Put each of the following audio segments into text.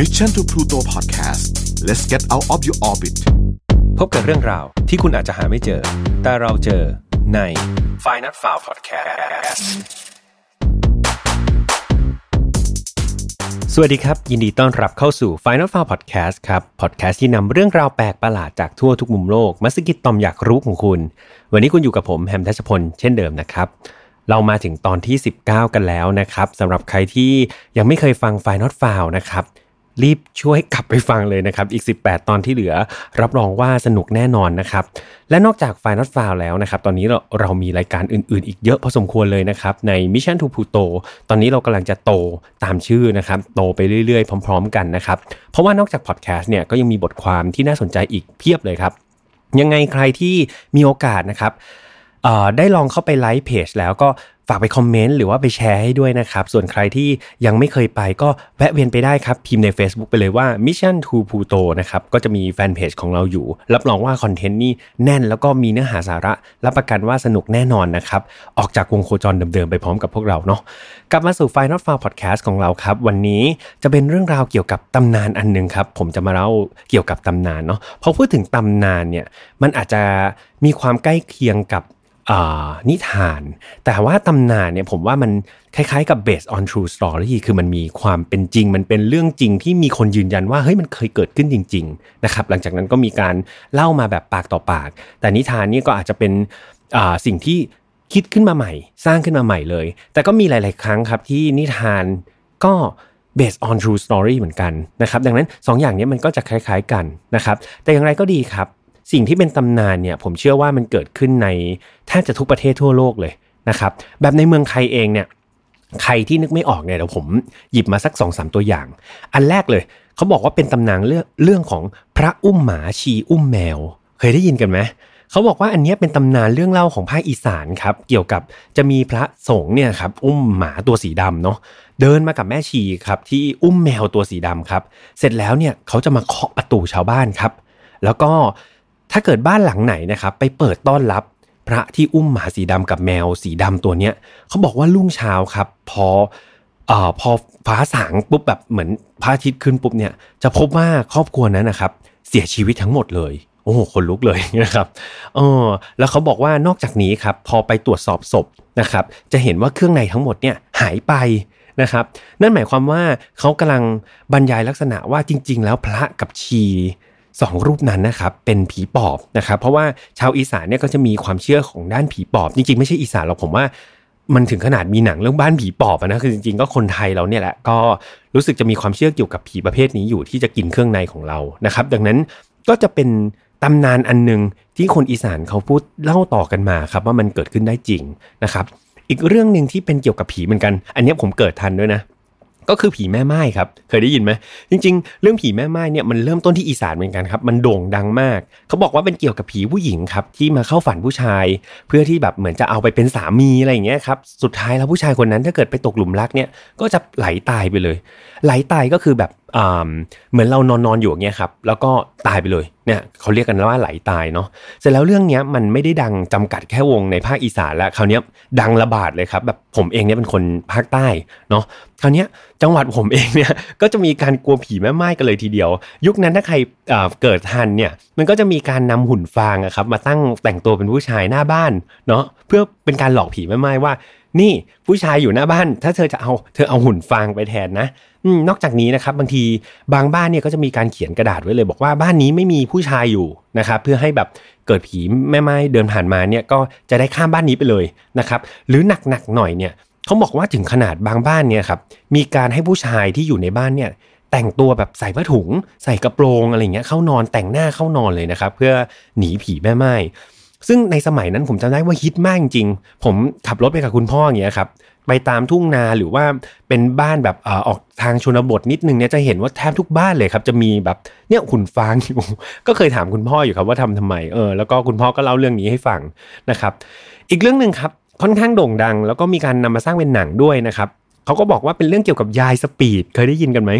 Mission to Pluto Podcast let's get out of your orbit พบกับเรื่องราวที่คุณอาจจะหาไม่เจอ แต่เราเจอใน f i n a l f i l e Podcast สวัสดีครับ ยินดีต้อนรับเข้าสู่ Final f i l e Podcast ครับ podcast ที่นำเรื่องราวแปลกประหลาดจากทั่วทุกมุมโลกมาสกิดตอมอยากรู้ของคุณ วันนี้คุณอยู่กับผมแฮมทัชพลเช่นเดิมนะครับเรามาถึงตอนที่ 19 กันแล้วนะครับสำหรับใครที่ยังไม่เคยฟัง Final f i l e นะครับ รีบช่วยกลับไปฟังเลยนะครับ อีก 18 ตอนที่เหลือ รับรองว่าสนุกแน่นอนนะครับ และนอกจาก f i n a l f i l e แล้วนะครับ ตอนนี้เราเรามีรายการอื่น ๆ อีกเยอะพอสมควรเลยนะครับ ใน Mission to Pluto ตอนนี้เรากำลังจะโตตามชื่อนะครับ โตไปเรื่อย ๆ พร้อม ๆ กันนะครับ เพราะว่านอกจากพอดแคสต์เนี่ยก็ยังมีบทความที่น่าสนใจอีกเพียบเลยครับยังไงใครที่มีโอกาสนะครับ ได้ลองเข้าไปไลค์เพจแล้วก็ฝากไปคอมเมนต์หรือว่าไปแชร์ให้ด้วยนะครับ ส่วนใครที่ยังไม่เคยไปก็แวะเวียนไปได้ครับ พิมพ์ใน Facebook ไปเลยว่า Mission to Pluto นะครับ ก็จะมีแฟนเพจของเราอยู่ รับรองว่าคอนเทนต์นี่แน่นแล้วก็มีเนื้อหาสาระ รับประกันว่าสนุกแน่นอนนะครับ ออกจากวงโคจรเดิมๆ ไปพร้อมกับพวกเราเนาะกลับมาสู่ Final f a r Podcast ของเราครับ วันนี้จะเป็นเรื่องราวเกี่ยวกับตำนานอันนึงครับผมจะมาเล่าเกี่ยวกับตำนานเนาะพอพูดถึงตำนานเนี่ยมันอาจจะมีความใกล้เคียงกับ นิทาน แต่ว่าตำนานเนี่ยผมว่ามันคล้ายๆกับ based on true story คือมันมีความเป็นจริง มันเป็นเรื่องจริงที่มีคนยืนยันว่าเฮ้ยมันเคยเกิดขึ้นจริงๆนะครับหลังจากนั้นก็มีการเล่ามาแบบปากต่อปาก แต่นิทานนี่ก็อาจจะเป็นสิ่งที่คิดขึ้นมาใหม่ สร้างขึ้นมาใหม่เลย แต่ก็มีหลาย ๆ ครั้งครับที่นิทานก็ based on true story เหมือนกันนะครับดังนั้น2ออย่างนี้มันก็จะคล้าย ๆกันนะครับแต่อย่างไรก็ดีครับ สิ่งที่เป็นตำนานเนี่ยผมเชื่อว่ามันเกิดขึ้นในแทบจะทุกประเทศทั่วโลกเลยนะครับแบบในเมืองไทยเองเนี่ยใครที่นึกไม่ออกเนี่ยเดี๋ยวผมหยิบมาสักสองสามตัวอย่าง อันแรกเลยเขาบอกว่าเป็นตำนานเรื่องเรื่องของพระอุ้มหมาชีอุ้มแมว เคยได้ยินกันไหมเขาบอกว่าอันนี้เป็นตำนานเรื่องเล่าของภาคอีสานครับเกี่ยวกับจะมีพระสงฆ์เนี่ยครับอุ้มหมาตัวสีดำเนาะเดินมากับแม่ชีครับที่อุ้มแมวตัวสีดำครับ เสร็จแล้วเนี่ยเขาจะมาเคาะประตูชาวบ้านครับ แล้วก็ ถ้าเกิดบ้านหลังไหนนะครับไปเปิดต้อนรับพระที่อุ้มหมาสีดำกับแมวสีดำตัวเนี้ยเขาบอกว่ารุ่งเช้าครับ พอเอ่อพอฟ้าสางปุ๊บแบบเหมือนพระอาทิตย์ขึ้นปุ๊บเนี่ยจะพบว่าครอบครัวนั้นนะครับ เสียชีวิตทั้งหมดเลยโอ้โหคนลุกเลยนะครับเออแล้วเขาบอกว่านอกจากนี้ครับพอไปตรวจสอบศพนะครับ จะเห็นว่าเครื่องในทั้งหมดเนี่ยหายไปนะครับ นั่นหมายความว่าเขากำลังบรรยายลักษณะว่าจริง ๆ แล้วพระกับชี สองรูปนั้นนะครับเป็นผีปอบนะครับเพราะว่าชาวอีสานเนี่ยก็จะมีความเชื่อของด้านผีปอบ จริงๆ ไม่ใช่อีสานหรอกผมว่ามันถึงขนาดมีหนังเรื่องบ้านผีปอบนะคือจริงๆก็คนไทยเราเนี่ยแหละก็รู้สึกจะมีความเชื่อเกี่ยวกับผีประเภทนี้อยู่ที่จะกินเครื่องในของเรานะครับ ดังนั้นก็จะเป็นตำนานอันหนึ่งที่คนอีสานเขาพูดเล่าต่อกันมาครับว่ามันเกิดขึ้นได้จริงนะครับ อีกเรื่องหนึ่งที่เป็นเกี่ยวกับผีเหมือนกัน อันนี้ผมเกิดทันด้วยนะ ก็คือผีแม่ไม้ครับ เคยได้ยินไหมจริง ๆ เรื่องผีแม่ไม้เนี่ยมันเริ่มต้นที่อีสานเหมือนกันครับ มันโด่งดังมาก เขาบอกว่าเป็นเกี่ยวกับผีผู้หญิงครับที่มาเข้าฝันผู้ชาย เพื่อที่แบบเหมือนจะเอาไปเป็นสามีอะไรอย่างเงี้ยครับ สุดท้ายแล้วผู้ชายคนนั้นถ้าเกิดไปตกหลุมรักเนี่ยก็จะไหลตายไปเลย ไหลตายก็คือแบบ เหมือนเรานอนนอนอยู่อย่างเงี้ยครับแล้วก็ตายไปเลยเนี่ยเขาเรียกกันว่าไหลตายเนาะเสร็จแล้วเรื่องเนี้ยมันไม่ได้ดังจำกัดแค่วงในภาคอีสานแล้วคราวนี้ดังระบาดเลยครับแบบผมเองเนี่ยเป็นคนภาคใต้เนาะคราวนี้จังหวัดผมเองเนี่ยก็จะมีการกลัวผีแม่ไม้กันเลยทีเดียว ยุคนั้นถ้าใครเกิดทันเนี่ยมันก็จะมีการนำหุ่นฟางครับมาตั้งแต่งตัวเป็นผู้ชายหน้าบ้านเนาะเพื่อเป็นการหลอกผีแม่ไม้ว่า นี่ผู้ชายอยู่หน้าบ้าน ถ้าเธอจะเอาเธอเอาหุ่นฟางไปแทนนะนอกจากนี้นะครับบางทีบางบ้านเนี่ยก็จะมีการเขียนกระดาษไว้เลย บอกว่าบ้านนี้ไม่มีผู้ชายอยู่นะครับเพื่อให้แบบเกิดผีแม่ไม้เดินผ่านมาเนี่ยก็จะได้ข้ามบ้านนี้ไปเลยนะครับหรือหนักๆหน่อยเนี่ยเขาบอกว่าถึงขนาดบางบ้านเนี่ยครับมีการให้ผู้ชายที่อยู่ในบ้านเนี่ยแต่งตัวแบบใส่ผ้าถุง ใส่กระโปรงอะไรเงี้ยเข้านอนแต่งหน้าเข้านอนเลยนะครับเพื่อหนีผีแม่ไม้ ซึ่งในสมัยนั้นผมจำได้ว่าฮิตมากจริง ผมขับรถไปกับคุณพ่ออย่างเงี้ยครับไปตามทุ่งนาหรือว่าเป็นบ้านแบบออกทางชนบทนิดนึงเนี่ยจะเห็นว่าแทบทุกบ้านเลยครับ จะมีแบบเนี่ยขุนฟางอยู่ ก็เคยถามคุณพ่ออยู่ครับว่าทำทำไมเออแล้วก็คุณพ่อก็เล่าเรื่องนี้ให้ฟังนะครับ อีกเรื่องหนึ่งครับค่อนข้างโด่งดัง แล้วก็มีการนำมาสร้างเป็นหนังด้วยนะครับเขาก็บอกว่าเป็นเรื่องเกี่ยวกับยายสปีดเคยได้ยินกันไหม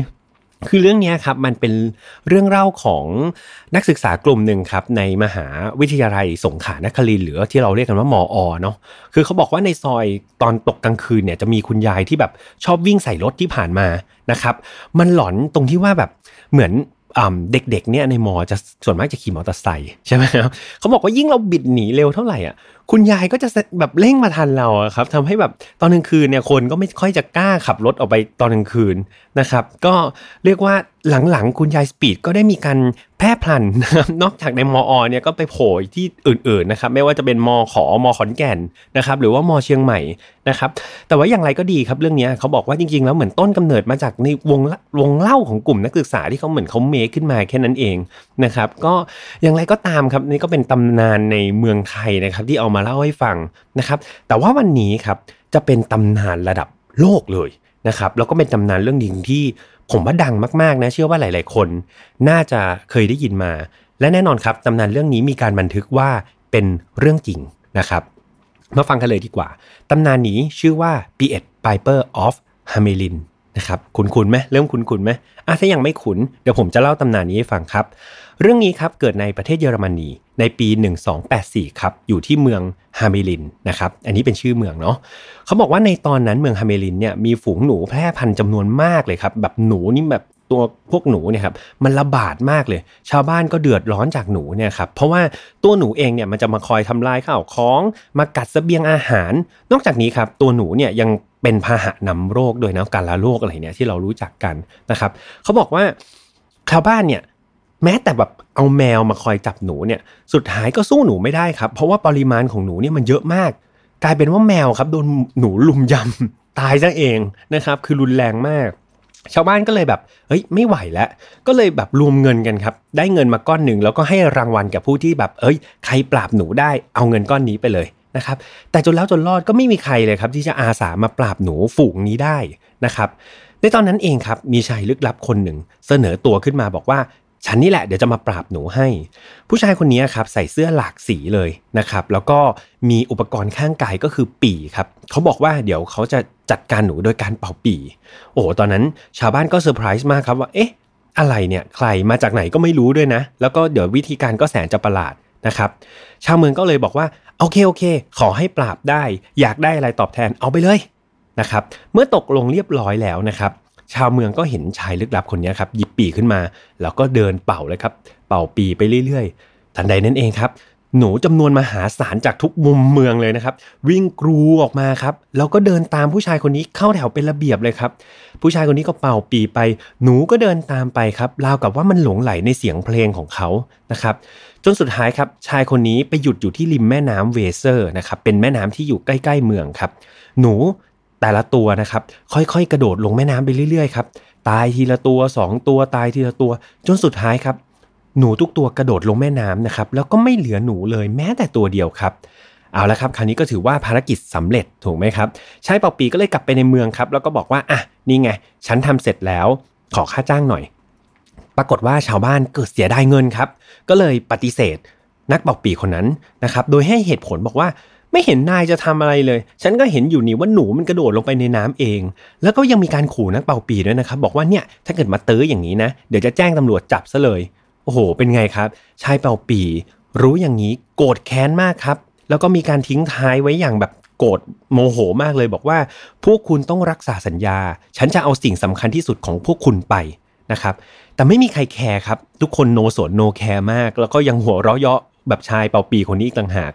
คือเรื่องนี้ครับมันเป็นเรื่องเล่าของนักศึกษากลุ่มหนึ่งครับในมหาวิทยาลัยสงขลานครินทร์หรือที่เราเรียกกันว่ามออเนาะคือเขาบอกว่าในซอยตอนตกกลางคืนเนี่ยจะมีคุณยายที่แบบชอบวิ่งใส่รถที่ผ่านมานะครับมันหลอนตรงที่ว่าแบบเหมือนเด็กๆเนี่ยในมอจะส่วนมากจะขี่มอเตอร์ไซค์ใช่ไหมครับเขาบอกว่ายิ่งเราบิดหนีเร็วเท่าไหร่อะ คุณยายก็จะแบบเร่งมาทันเราครับทำให้แบบตอนกลางคืนเนี่ยคนก็ไม่ค่อยจะกล้าขับรถออกไปตอนกลางคืนนะครับ ก็เรียกว่าหลังๆ คุณยายสปีดก็ได้มีการแพร่พลันนะครับนอกจากในมอเนี่ยก็ไปโผล่ที่อื่นๆนะครับไม่ว่าจะเป็นมอขอมอขอนแก่นนะครับหรือว่ามอเชียงใหม่นะครับแต่ว่าอย่างไรก็ดีครับเรื่องนี้เขาบอกว่าจริงๆ แล้วเหมือนต้นกำเนิดมาจากในวงวงเล่าของกลุ่มนักศึกษาที่เขาเหมือนเขาเมคขึ้นมาแค่นั้นเองนะครับก็อย่างไรก็ตามครับนี่ก็เป็นตำนานในเมืองไทยนะครับที่เอามาเล่าให้ฟังนะครับ แต่ว่าวันนี้ครับจะเป็นตำนานระดับโลกเลยนะครับแล้วก็เป็นตำนานเรื่องหนึ่งที่ผมว่าดังมากๆนะเชื่อว่าหลาย ๆ คน น่าจะเคยได้ยินมา และแน่นอนครับตำนานเรื่องนี้มีการบันทึกว่าเป็นเรื่องจริงนะครับมาฟังกันเลยดีกว่า ตำนานนี้ชื่อว่า p i e t Piper of Hamelin นะครับ คุ้นๆไหมเริ่มคุ้นๆไหมอะถ้ายังไม่คุ้น เดี๋ยวผมจะเล่าตำนานนี้ให้ฟังครับ เรื่องนี้ครับเกิดในประเทศเยอรมนีในปี 1284 ครับ อยู่ที่เมืองฮาเมลินนะครับ อันนี้เป็นชื่อเมืองเนาะเขาบอกว่าในตอนนั้นเมืองฮาเมลินเนี่ยมีฝูงหนูแพร่พันธุ์จำนวนมากเลยครับ แบบหนูนี่แบบตัวพวกหนูเนี่ยครับมันระบาดมากเลย ชาวบ้านก็เดือดร้อนจากหนูเนี่ยครับเพราะว่าตัวหนูเองเนี่ยมันจะมาคอยทำลายข้าวของ มากัดเสบียงอาหาร นอกจากนี้ครับตัวหนูเนี่ยยังเป็นพาหะนำโรคโดยนะการละโรคอะไรเนี่ยที่เรารู้จักกันนะครับเขาบอกว่าชาวบ้านเนี่ย แม้แต่แบบเอาแมวมาคอยจับหนูเนี่ย สุดท้ายก็สู้หนูไม่ได้ครับ เพราะว่าปริมาณของหนูเนี่ยมันเยอะมาก กลายเป็นว่าแมวครับโดนหนูลุมยำตายซะเองนะครับ คือรุนแรงมาก ชาวบ้านก็เลยแบบเฮ้ยไม่ไหวแล้ว ก็เลยแบบรวมเงินกันครับ ได้เงินมาก้อนหนึ่งแล้วก็ให้รางวัลกับผู้ที่แบบ เอ้ย ใครปราบหนูได้เอาเงินก้อนนี้ไปเลยนะครับแต่จนแล้วจนรอดก็ไม่มีใครเลยครับ ที่จะอาสามาปราบหนูฝูงนี้ได้นะครับในตอนนั้นเองครับมีชายลึกลับคนหนึ่งเสนอตัวขึ้นมาบอกว่า ฉันนี่แหละเดี๋ยวจะมาปราบหนูให้ ผู้ชายคนนี้ครับใส่เสื้อหลากสีเลยนะครับ แล้วก็มีอุปกรณ์ข้างกายก็คือปีครับเขาบอกว่าเดี๋ยวเขาจะจัดการหนูโดยการเป่าปี โอ้ตอนนั้นชาวบ้านก็เซอร์ไพรส์มากครับว่าเอ๊ะอะไรเนี่ยใครมาจากไหนก็ไม่รู้ด้วยนะ แล้วก็เดี๋ยววิธีการก็แสนจะประหลาดนะครับ ชาวเมืองก็เลยบอกว่าโอเคโอเค ขอให้ปราบได้ อยากได้อะไรตอบแทนเอาไปเลยนะครับ เมื่อตกลงเรียบร้อยแล้วนะครับ ชาวเมืองก็เห็นชายลึกลับคนนี้ครับหยิบปีขึ้นมา แล้วก็เดินเป่าเลยครับ เป่าปีไปเรื่อยๆ ทันใดนั้นเองครับ หนูจำนวนมหาศาลจากทุกมุมเมืองเลยนะครับ วิ่งกรูออกมาครับแล้วก็เดินตามผู้ชายคนนี้เข้าแถวเป็นระเบียบเลยครับ ผู้ชายคนนี้ก็เป่าปีไป หนูก็เดินตามไปครับราวกับว่ามันหลงไหลในเสียงเพลงของเขานะครับจนสุดท้ายครับชายคนนี้ไปหยุดอยู่ที่ริมแม่น้ำเวเซอร์นะครับเป็นแม่น้ำที่อยู่ใกล้ ๆ เมืองครับ หนู แต่ละตัวนะครับค่อยๆ กระโดดลงแม่น้ำไปเรื่อยๆครับตายทีละตัว 2 ตัวตายทีละตัว จนสุดท้ายครับ หนูทุกตัวกระโดดลงแม่น้ำนะครับแล้วก็ไม่เหลือหนูเลยแม้แต่ตัวเดียวครับเอาละครับคราวนี้ก็ถือว่าภารกิจสำเร็จถูกไหมครับชายเป่าปีก็เลยกลับไปในเมืองครับ แล้วก็บอกว่าอะนี่ไง ฉันทำเสร็จแล้วขอค่าจ้างหน่อย ปรากฏว่าชาวบ้านเกิดเสียดายเงินครับ ก็เลยปฏิเสธนักเป่าปีคนนั้นนะครับ โดยให้เหตุผลบอกว่า ไม่เห็นนายจะทำอะไรเลย ฉันก็เห็นอยู่นี่ว่าหนูมันกระโดดลงไปในน้ำเอง แล้วก็ยังมีการขู่นักเป่าปีด้วยนะครับ บอกว่าเนี่ยถ้าเกิดมาเตออย่างนี้นะ เดี๋ยวจะแจ้งตำรวจจับซะเลย โอ้โห เป็นไงครับ ชายเป่าปี รู้อย่างนี้โกรธแค้นมากครับ แล้วก็มีการทิ้งท้ายไว้อย่างแบบโกรธโมโหมากเลยบอกว่า พวกคุณต้องรักษาสัญญา ฉันจะเอาสิ่งสำคัญที่สุดของพวกคุณไปนะครับแต่ไม่มีใครแคร์ครับ ทุกคน no สน no care มาก แล้วก็ยังหัวเราะเยาะแบบชายเป่าปี่คนนี้ต่างหาก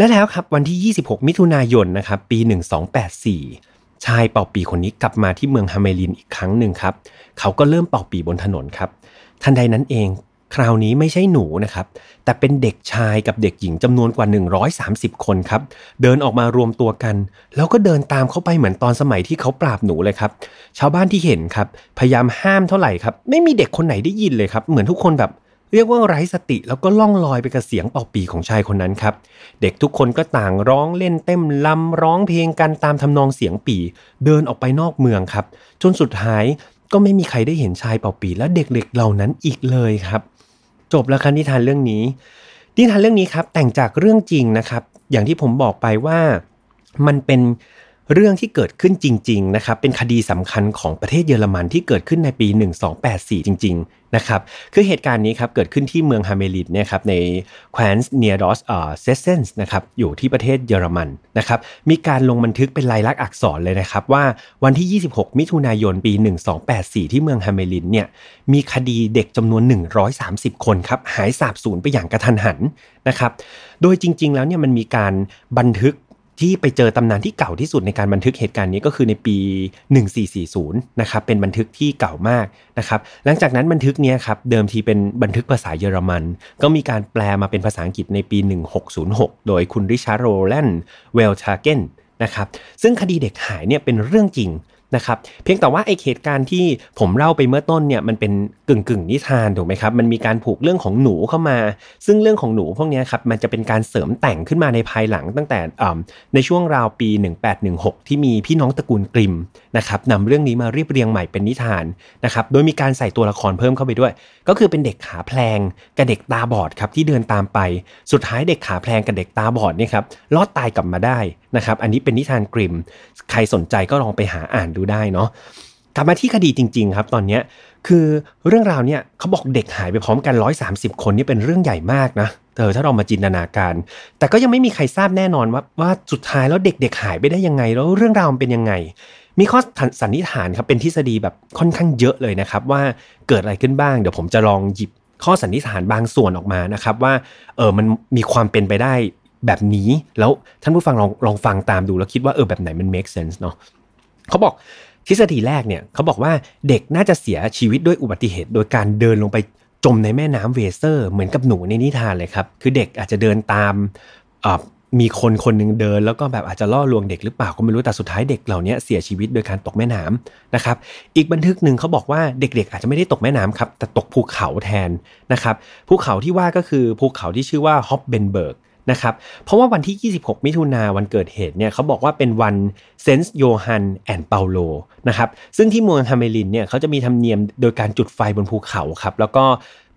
และแล้วครับวันที่ 26 มิถุนายนนะครับปี 1284 ชายเป่าปี่คนนี้กลับมาที่เมืองฮาเมลินอีกครั้งหนึ่งครับ เขาก็เริ่มเป่าปี่บนถนนครับ ทันใดนั้นเองคราวนี้ไม่ใช่หนูนะครับ แต่เป็นเด็กชายกับเด็กหญิงจำนวนกว่า 130 คนครับ เดินออกมารวมตัวกัน แล้วก็เดินตามเข้าไปเหมือนตอนสมัยที่เขาปราบหนูเลยครับ ชาวบ้านที่เห็นครับ พยายามห้ามเท่าไหร่ครับ ไม่มีเด็กคนไหนได้ยินเลยครับ เหมือนทุกคนแบบ เรียกว่าไร้สติแล้วก็ล่องลอยไปกับเสียงเป่าปีของชายคนนั้นครับ เด็กทุกคนก็ต่างร้องเล่นเต้มลำร้องเพลงกันตามทำนองเสียงปี เดินออกไปนอกเมืองครับ จนสุดท้ายก็ไม่มีใครได้เห็นชายเป่าปีและเด็กๆเหล่านั้นอีกเลยครับ จบแล้วครับนิทานเรื่องนี้ นิทานเรื่องนี้ครับแต่งจากเรื่องจริงนะครับ อย่างที่ผมบอกไปว่ามันเป็น เรื่องที่เกิดขึ้นจริง ๆ นะครับ เป็นคดีสำคัญของประเทศเยอรมันที่เกิดขึ้นในปี 1284 จริง ๆ นะครับ คือเหตุการณ์นี้ครับเกิดขึ้นที่เมืองฮาเมลินเนี่ยครับในแคว้นเนียดอสเอ่อเซเซนส์นะครับอยู่ที่ประเทศเยอรมันนะครับมีการลงบันทึกเป็นลายลักษณ์อักษรเลยนะครับว่าวันที่ 26 มิถุนายนปี 1284 ที่เมืองฮาเมลินเนี่ยมีคดีเด็กจำนวน 130 คนครับหายสาบสูญไปอย่างกระทันหันนะครับโดยจริง ๆ แล้วเนี่ยมันมีการบันทึก ที่ไปเจอตำนานที่เก่าที่สุดในการบันทึกเหตุการณ์นี้ก็คือในปี 1440 นะครับ เป็นบันทึกที่เก่ามากนะครับ หลังจากนั้นบันทึกนี้ครับ เดิมทีเป็นบันทึกภาษาเยอรมัน ก็มีการแปลมาเป็นภาษาอังกฤษในปี 1606 โดยคุณริชาร์ดโรว์แลนด์เวอร์สเตแกนนะครับ ซึ่งคดีเด็กหายเนี่ยเป็นเรื่องจริงนะครับเพียงแต่ว่าไอเหตุการณ์ที่ผมเล่าไปเมื่อต้นเนี่ยมันเป็น กึ่งกึ่งนิทานถูกไหมครับมันมีการผูกเรื่องของหนูเข้ามา ซึ่งเรื่องของหนูพวกนี้ครับมันจะเป็นการเสริมแต่งขึ้นมาในภายหลังตั้งแต่ในช่วงราวปี 1816 ที่มีพี่น้องตระกูลกริมนะครับนำเรื่องนี้มาเรียบเรียงใหม่เป็นนิทานนะครับโดยมีการใส่ตัวละครเพิ่มเข้าไปด้วย ก็คือเป็นเด็กขาแพลงกับเด็กตาบอดครับที่เดินตามไป สุดท้ายเด็กขาแพลงกับเด็กตาบอดเนี่ยครับรอดตายกลับมาได้นะครับอันนี้เป็นนิทานกริม ใครสนใจก็ลองไปหาอ่านดูได้เนาะ กลับมาที่คดีจริง ๆ ครับ ตอนนี้คือเรื่องราวเนี่ยเขาบอกเด็กหายไปพร้อมกัน 130 คนนี่เป็นเรื่องใหญ่มากนะเออถ้าเรามาจินตนาการ แต่ก็ยังไม่มีใครทราบแน่นอนว่าว่าสุดท้ายแล้วเด็กๆหายไปได้ยังไง แล้วเรื่องราวมันเป็นยังไง มีข้อสันนิษฐานครับเป็นทฤษฎีแบบค่อนข้างเยอะเลยนะครับ ว่าเกิดอะไรขึ้นบ้าง เดี๋ยวผมจะลองหยิบข้อสันนิษฐานบางส่วนออกมานะครับ ว่าเออมันมีความเป็นไปได้แบบนี้ แล้วท่านผู้ฟังลองลองฟังตามดูแล้วคิดว่าเออแบบไหนมัน make sense เนาะเขาบอก ทฤษฎีแรกเนี่ยเขาบอกว่าเด็กน่าจะเสียชีวิตด้วยอุบัติเหตุ โดยการเดินลงไปจมในแม่น้ำเวเซอร์ เหมือนกับหนูในนิทานเลยครับ คือเด็กอาจจะเดินตามมีคนคนหนึ่งเดิน แล้วก็แบบอาจจะล่อลวงเด็กหรือเปล่าก็ไม่รู้แต่สุดท้ายเด็กเหล่านี้เสียชีวิตโดยการตกแม่น้ำนะครับ อีกบันทึกหนึ่งเขาบอกว่าเด็กๆ อาจจะไม่ได้ตกแม่น้ำครับแต่ตกภูเขาแทนนะครับภูเขาที่ว่าก็คือภูเขาที่ชื่อว่าคอปเพนเบิร์ก นะครับ เพราะว่าวันที่ 26 มิถุนาวันเกิดเหตุเนี่ยเขาบอกว่าเป็นวันเซนต์โยฮัน and เปาโลนะครับ ซึ่งที่เมืองฮาเมลินเนี่ยเขาจะมีธรรมเนียมโดยการจุดไฟบนภูเขาครับ แล้วก็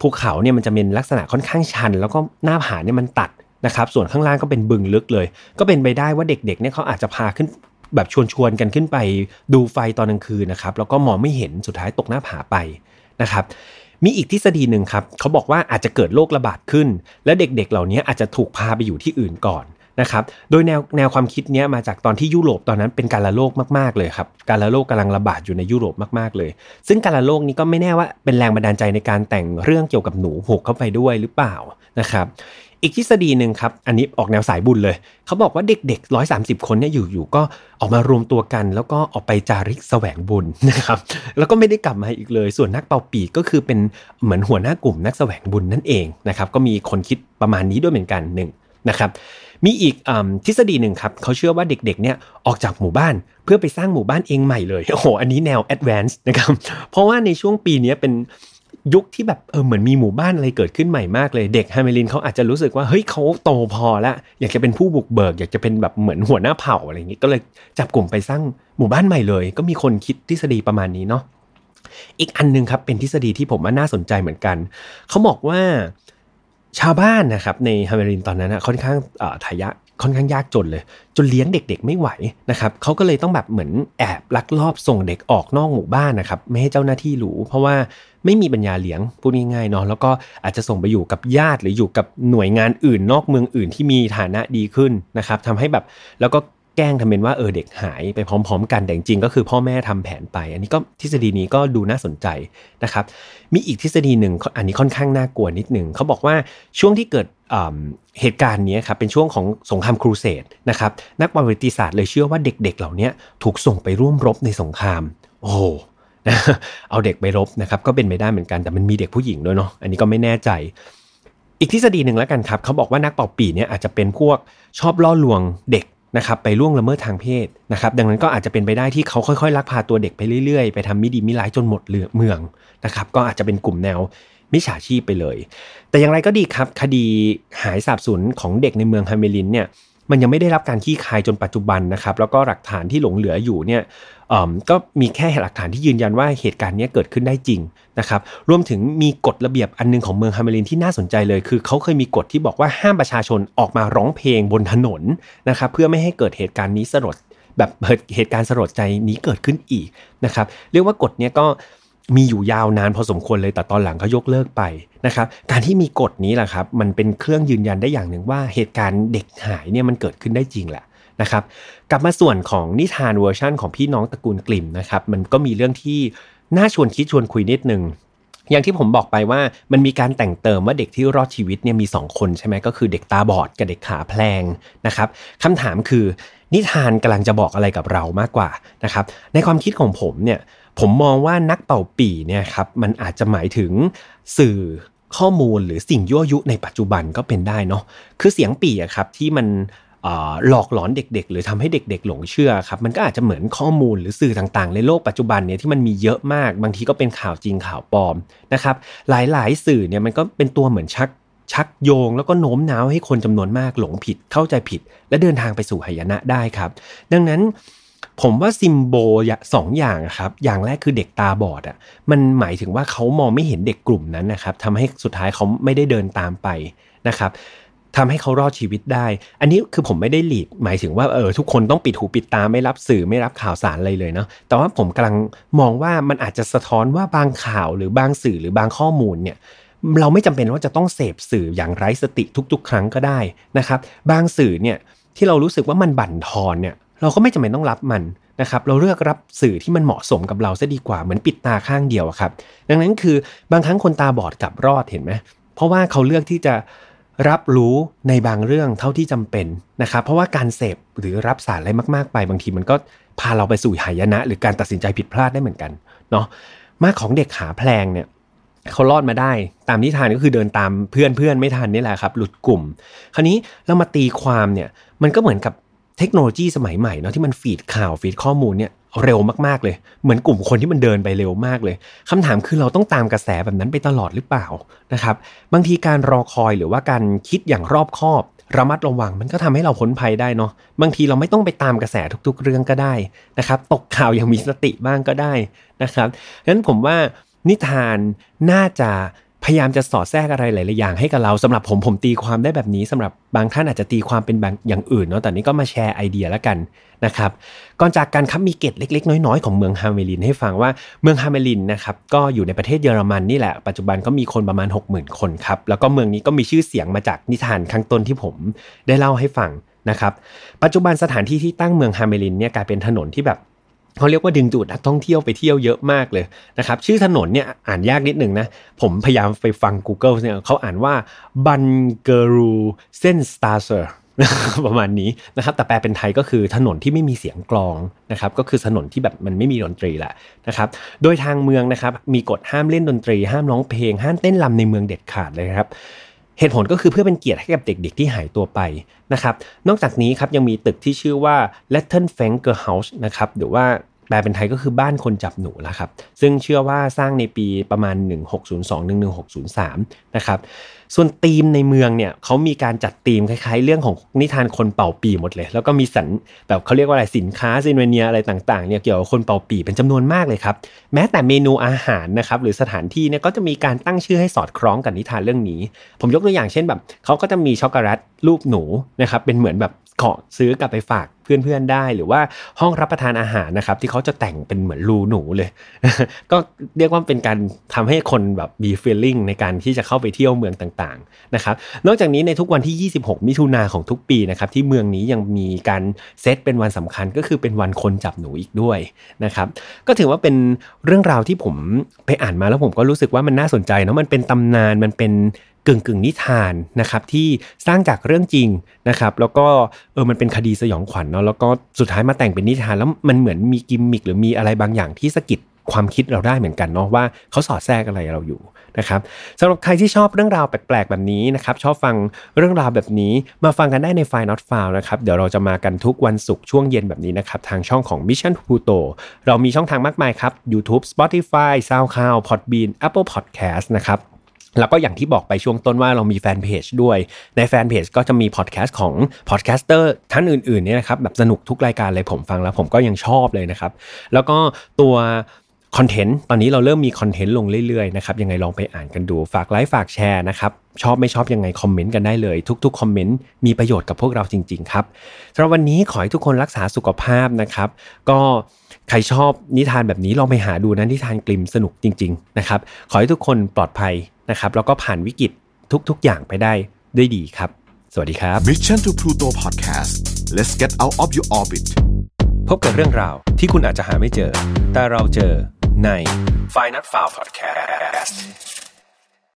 ภูเขาเนี่ยมันจะเป็นลักษณะค่อนข้างชัน แล้วก็หน้าผาเนี่ยมันตัดนะครับ ส่วนข้างล่างก็เป็นบึงลึกเลย ก็เป็นไปได้ว่าเด็กๆเนี่ยเขาอาจจะพาขึ้นแบบชวนๆกันขึ้นไปดูไฟตอนกลางคืนนะครับ แล้วก็มองไม่เห็นสุดท้ายตกหน้าผาไปนะครับ มีอีกทฤษฎีหนึ่งครับเขาบอกว่าอาจจะเกิดโรคระบาดขึ้น และเด็กๆเหล่านี้อาจจะถูกพาไปอยู่ที่อื่นก่อนนะครับโดยแนวแนวความคิดนี้มาจากตอนที่ยุโรปตอนนั้นเป็นการระโรคมากๆเลยครับการระโรคกำลังระบาดอยู่ในยุโรปมากๆเลย ซึ่งการระโรคนี้ก็ไม่แน่ว่าเป็นแรงบันดาลใจในการแต่งเรื่องเกี่ยวกับหนูผูกเข้าไปด้วยหรือเปล่านะครับ อีกทฤษฎีหนึ่งครับ อันนี้ออกแนวสายบุญเลย เขาบอกว่าเด็กๆ130คนเนี่ยอยู่ๆก็ออกมารวมตัวกัน แล้วก็ออกไปจาริกแสวงบุญนะครับ แล้วก็ไม่ได้กลับมาอีกเลย ส่วนนักเป่าปีก็คือเป็นเหมือนหัวหน้ากลุ่มนักแสวงบุญนั่นเองนะครับ ก็มีคนคิดประมาณนี้ด้วยเหมือนกันหนึ่งนะครับ มีอีกอทฤษฎีหนึ่งครับเขาเชื่อว่าเด็กๆเนี่ยออกจากหมู่บ้านเพื่อไปสร้างหมู่บ้านเองใหม่เลย โอ้โห อันนี้แนวแอดวานซ์นะครับ เพราะว่าในช่วงปีนี้เป็น ยุคที่แบบเออเหมือนมีหมู่บ้านอะไรเกิดขึ้นใหม่มากเลยเด็กฮาเมลินเขาอาจจะรู้สึกว่าเฮ้ยเขาโตพอแล้วอยากจะเป็นผู้บุกเบิก อยากจะเป็นแบบเหมือนหัวหน้าเผ่าอะไรอย่างนี้ก็เลยจับกลุ่มไปสร้างหมู่บ้านใหม่เลย ก็มีคนคิดทฤษฎีประมาณนี้เนาะอีกอันนึงครับเป็นทฤษฎีที่ผมว่าน่าสนใจเหมือนกันเขาบอกว่าชาวบ้านนะครับในฮาเมรินตอนนั้นค่อนข้างทายะค่อนข้างยากจนเลย จนเลี้ยงเด็กๆไม่ไหวนะครับเขาก็เลยต้องแบบเหมือนแอบลักลอบส่งเด็กออกนอกหมู่บ้านนะครับไม่ให้เจ้าหน้าที่รู้ เพราะว่า ไม่มีปัญญาเลี้ยงพูดง่ายๆเนาะแล้วก็อาจจะส่งไปอยู่กับญาติหรืออยู่กับหน่วยงานอื่น นอกเมืองอื่นที่มีฐานะดีขึ้นนะครับทำให้แบบแล้วก็แกล้งทำเป็นว่าเออเด็กหายไปพร้อม ๆ กันแต่จริงก็คือพ่อแม่ทำแผนไป อันนี้ก็ทฤษฎีนี้ก็ดูน่าสนใจนะครับมีอีกทฤษฎีหนึ่งอันนี้ค่อนข้างน่ากลัวนิดหนึ่งเขาบอกว่าช่วงที่เกิดเหตุการณ์นี้ครับเป็นช่วงของสงครามครูเสดนะครับนักประวัติศาสตร์เลยเชื่อว่าเด็กๆ เหล่านี้ถูกส่งไปร่วมรบในสงคราม โอ้ เอาเด็กไปรบนะครับก็เป็นไปได้เหมือนกันแต่มันมีเด็กผู้หญิงด้วยเนาะอันนี้ก็ไม่แน่ใจ อีกทฤษฎีหนึ่งแล้วกันครับเขาบอกว่านักเป่าปีเนี่ยอาจจะเป็นพวกชอบล่อลวงเด็กนะครับไปล่วงละเมิดทางเพศนะครับดังนั้นก็อาจจะเป็นไปได้ที่เขาค่อยๆลักพาตัวเด็กไปเรื่อยๆ ไปทำมิดีมิร้ายจนหมดเมืองนะครับก็อาจจะเป็นกลุ่มแนวมิจฉาชีพไปเลย แต่อย่างไรก็ดีครับคดีหายสาบสูญของเด็กในเมืองฮาเมลินเนี่ย มันยังไม่ได้รับการขี้คายจนปัจจุบันนะครับ แล้วก็หลักฐานที่หลงเหลืออยู่เนี่ยก็มีแค่หลักฐานที่ยืนยันว่าเหตุการณ์นี้เกิดขึ้นได้จริงนะครับ รวมถึงมีกฎระเบียบอันนึงของเมืองฮาเมลินที่น่าสนใจเลย คือเขาเคยมีกฎที่บอกว่าห้ามประชาชนออกมาร้องเพลงบนถนนนะครับ เพื่อไม่ให้เกิดเหตุการณ์นี้สลดแบบเหตุการณ์สลดใจนี้เกิดขึ้นอีกนะครับ เรียกว่ากฎนี้ก็ มีอยู่ยาวนานพอสมควรเลยแต่ตอนหลังเขายกเลิกไปนะครับการที่มีกฎนี้แหละครับมันเป็นเครื่องยืนยันได้อย่างหนึ่งว่าเหตุการณ์เด็กหายเนี่ยมันเกิดขึ้นได้จริงแหละนะครับกลับมาส่วนของนิทานเวอร์ชั่นของพี่น้องตระกูลกลิ่มนะครับมันก็มีเรื่องที่น่าชวนคิดชวนคุยนิดนึงอย่างที่ผมบอกไปว่ามันมีการแต่งเติมว่าเด็กที่รอดชีวิตเนี่ยมี 2 คนใช่ไหมก็คือเด็กตาบอดกับเด็กขาแพลงนะครับคำถามคือ นิทานกำลังจะบอกอะไรกับเรามากกว่านะครับในความคิดของผมเนี่ยผมมองว่านักเป่าปีเนี่ยครับมันอาจจะหมายถึงสื่อข้อมูลหรือสิ่งยั่วยุในปัจจุบันก็เป็นได้เนาะคือเสียงปีอะครับที่มันหลอกหลอนเด็กๆ หรือทำให้เด็กๆ หลงเชื่อครับมันก็อาจจะเหมือนข้อมูลหรือสื่อต่างๆ ในโลกปัจจุบันเนี่ยที่มันมีเยอะมาก บางทีก็เป็นข่าวจริงข่าวปลอมนะครับหลายๆ สื่อเนี่ยมันก็เป็นตัวเหมือนชัก ชักโยงแล้วก็โน้มน้าวให้คนจำนวนมากหลงผิดเข้าใจผิด และเดินทางไปสู่หายนะได้ครับ ดังนั้นผมว่าซิมโบสองอย่างครับ อย่างแรกคือเด็กตาบอดอะมันหมายถึงว่าเขามองไม่เห็นเด็กกลุ่มนั้นนะครับทำให้สุดท้ายเขาไม่ได้เดินตามไปนะครับทำให้เขารอดชีวิตได้ อันนี้คือผมไม่ได้หลีด หมายถึงว่าเออทุกคนต้องปิดหูปิดตาไม่รับสื่อไม่รับข่าวสารอะไรเลยเนาะ แต่ว่าผมกำลังมองว่ามันอาจจะสะท้อนว่าบางข่าวหรือบางสื่อหรือบางข้อมูลเนี่ย เราไม่จำเป็นว่าจะต้องเสพสื่ออย่างไร้สติทุก ๆ ครั้งก็ได้นะครับ บางสื่อเนี่ยที่เรารู้สึกว่ามันบั่นทอนเนี่ยเราก็ไม่จำเป็นต้องรับมันนะครับ เราเลือกรับสื่อที่มันเหมาะสมกับเราซะดีกว่าเหมือนปิดตาข้างเดียวครับ ดังนั้นคือบางครั้งคนตาบอดกลับรอดเห็นไหมเพราะว่าเขาเลือกที่จะรับรู้ในบางเรื่องเท่าที่จำเป็นนะครับ เพราะว่าการเสพหรือรับสารอะไรมากๆไป บางทีมันก็พาเราไปสู่หายนะ หรือการตัดสินใจผิดพลาดได้เหมือนกันเนาะมาของเด็กขาแพลงเนี่ย เขารอดมาได้ ตามนิทานก็คือเดินตามเพื่อนเพื่อนไม่ทันนี่แหละครับ หลุดกลุ่ม คราวนี้เรามาตีความเนี่ยมันก็เหมือนกับเทคโนโลยีสมัยใหม่เนาะที่มันฟีดข่าวฟีดข้อมูลเนี่ยเร็วมากๆเลย เหมือนกลุ่มคนที่มันเดินไปเร็วมากเลยคำถามคือเราต้องตามกระแสแบบนั้นไปตลอดหรือเปล่านะครับบางทีการรอคอยหรือว่าการคิดอย่างรอบคอบระมัดระวังมันก็ทำให้เราพ้นภัยได้เนาะบางทีเราไม่ต้องไปตามกระแสทุก ๆ เรื่องก็ได้นะครับ ตกข่าวอย่างมีสติบ้างก็ได้นะครับงั้นผมว่า นิทานน่าจะพยายามจะสอดแทรกอะไรหลาย ๆ อย่างให้กับเราสำหรับผมผมตีความได้แบบนี้สำหรับบางท่านอาจจะตีความเป็นบางอย่างอื่นเนาะแต่นี้ก็มาแชร์ไอเดียแล้วกันนะครับก่อนจากกันครับมีเกร็ดเล็ก ๆ น้อย ๆ ของเมืองฮาเมลินให้ฟังว่าเมืองฮาเมลินนะครับก็อยู่ในประเทศเยอรมันนี่แหละปัจจุบันก็มีคนประมาณ 60,000 คนครับแล้วก็เมืองนี้ก็มีชื่อเสียงมาจากนิทานข้างต้นที่ผมได้เล่าให้ฟังนะครับปัจจุบันสถานที่ที่ตั้งเมืองฮาเมลินเนี่ยกลายเป็นถนนที่แบบ เขาเรียกว่าดึงดูดนักท่องเที่ยวไปเที่ยวเยอะมากเลยนะครับชื่อถนนเนี่ยอ่านยากนิดหนึ่งนะผมพยายามไปฟัง Google เนี่ยเขาอ่านว่าบันเกรูเซนสตาร์เซอร์ประมาณนี้นะครับแต่แปลเป็นไทยก็คือถนนที่ไม่มีเสียงกลองนะครับก็คือถนนที่แบบมันไม่มีดนตรีแหละนะครับโดยทางเมืองนะครับมีกฎห้ามเล่นดนตรี ห้ามร้องเพลง ห้ามเต้นรำในเมืองเด็ดขาดเลยครับ เหตุผลก็คือเพื่อเป็นเกียรติให้กับเด็กๆที่หายตัวไปนะครับนอกจากนี้ครับยังมีตึกที่ชื่อว่า l e t t e n f a n g e r House นะครับหรือว่าแปลเป็นไทยก็คือบ้านคนจับหนูแล้วครับซึ่งเชื่อว่าสร้างในปีประมาณ 1602-1603 นะครับ ส่วนธีมในเมืองเนี่ยเขามีการจัดธีมคล้ายๆ เรื่องของนิทานคนเป่าปี่หมดเลย แล้วก็มีสันแบบเขาเรียกว่าอะไรสินค้า souvenir อะไรต่างๆเนี่ยเกี่ยวกับคนเป่าปี่เป็นจำนวนมากเลยครับ แม้แต่เมนูอาหารนะครับหรือสถานที่เนี่ยก็จะมีการตั้งชื่อให้สอดคล้องกับนิทานเรื่องนี้ ผมยกตัวอย่างเช่นแบบเขาก็จะมีช็อกโกแลตรูปหนูนะครับเป็นเหมือนแบบ ขอซื้อกลับไปฝากเพื่อนๆได้หรือว่าห้องรับประทานอาหารนะครับ ที่เขาจะแต่งเป็นเหมือนรูหนูเลย ก็เรียกว่าเป็นการทำให้คนแบบมี feeling ในการที่จะเข้าไปเที่ยวเมืองต่างๆนะครับ นอกจากนี้ในทุกวันที่ 26 มิถุนาของทุกปีนะครับที่เมืองนี้ยังมีการเซตเป็นวันสำคัญก็คือเป็นวันคนจับหนูอีกด้วยนะครับ ก็ถือว่าเป็นเรื่องราวที่ผมไปอ่านมาแล้วผมก็รู้สึกว่ามันน่าสนใจเนาะมันเป็นตำนานมันเป็น กึ่งกึ่งนิทานนะครับที่สร้างจากเรื่องจริงนะครับแล้วก็เออมันเป็นคดีสยองขวัญเนาะแล้วก็สุดท้ายมาแต่งเป็นนิทานแล้วมันเหมือนมีกิมมิคหรือมีอะไรบางอย่างที่สะกิดความคิดเราได้เหมือนกันเนาะว่าเขาสอดแทรกอะไรเราอยู่นะครับสำหรับใครที่ชอบเรื่องราวแปลกๆ แบบนี้นะครับชอบฟังเรื่องราวแบบนี้มาฟังกันได้ในไฟล์ not f i l นะครับเดี๋ยวเราจะมากันทุกวันศุกร์ช่วงเย็นแบบนี้นะครับทางช่องของ Mission Pluto เรามีช่องทางมากมายครับ YouTube Spotify SoundCloud Podbean Apple Podcast นะครับ แล้วก็อย่างที่บอกไปช่วงต้นว่าเรามีแฟนเพจด้วย ในแฟนเพจก็จะมีพอดแคสต์ของ podcaster ท่านอื่นๆเนี่ยนะครับแบบสนุกทุกรายการเลยผมฟังแล้วผมก็ยังชอบเลยนะครับ แล้วก็ตัว content ตอนนี้เราเริ่มมี content ลงเรื่อยๆนะครับยังไงลองไปอ่านกันดูฝากไลค์ฝากแชร์นะครับชอบไม่ชอบยังไงคอมเมนต์กันได้เลย ทุกๆคอมเมนต์มีประโยชน์กับพวกเราจริง ๆ ครับสำหรับวันนี้ขอให้ทุกคนรักษาสุขภาพนะครับ ก็ใครชอบนิทานแบบนี้ลองไปหาดูนะนิทานกลิมสนุกจริง ๆ นะครับ ขอให้ทุกคนปลอดภัย นะครับแล้วก็ผ่านวิกฤตทุกๆ อย่างไปได้ด้วยดีครับ สวัสดีครับ Mission to Pluto Podcast let's get out of your orbit พบกับเรื่องราวที่คุณอาจจะหาไม่เจอ แต่เราเจอใน f i n a l f i l e Podcast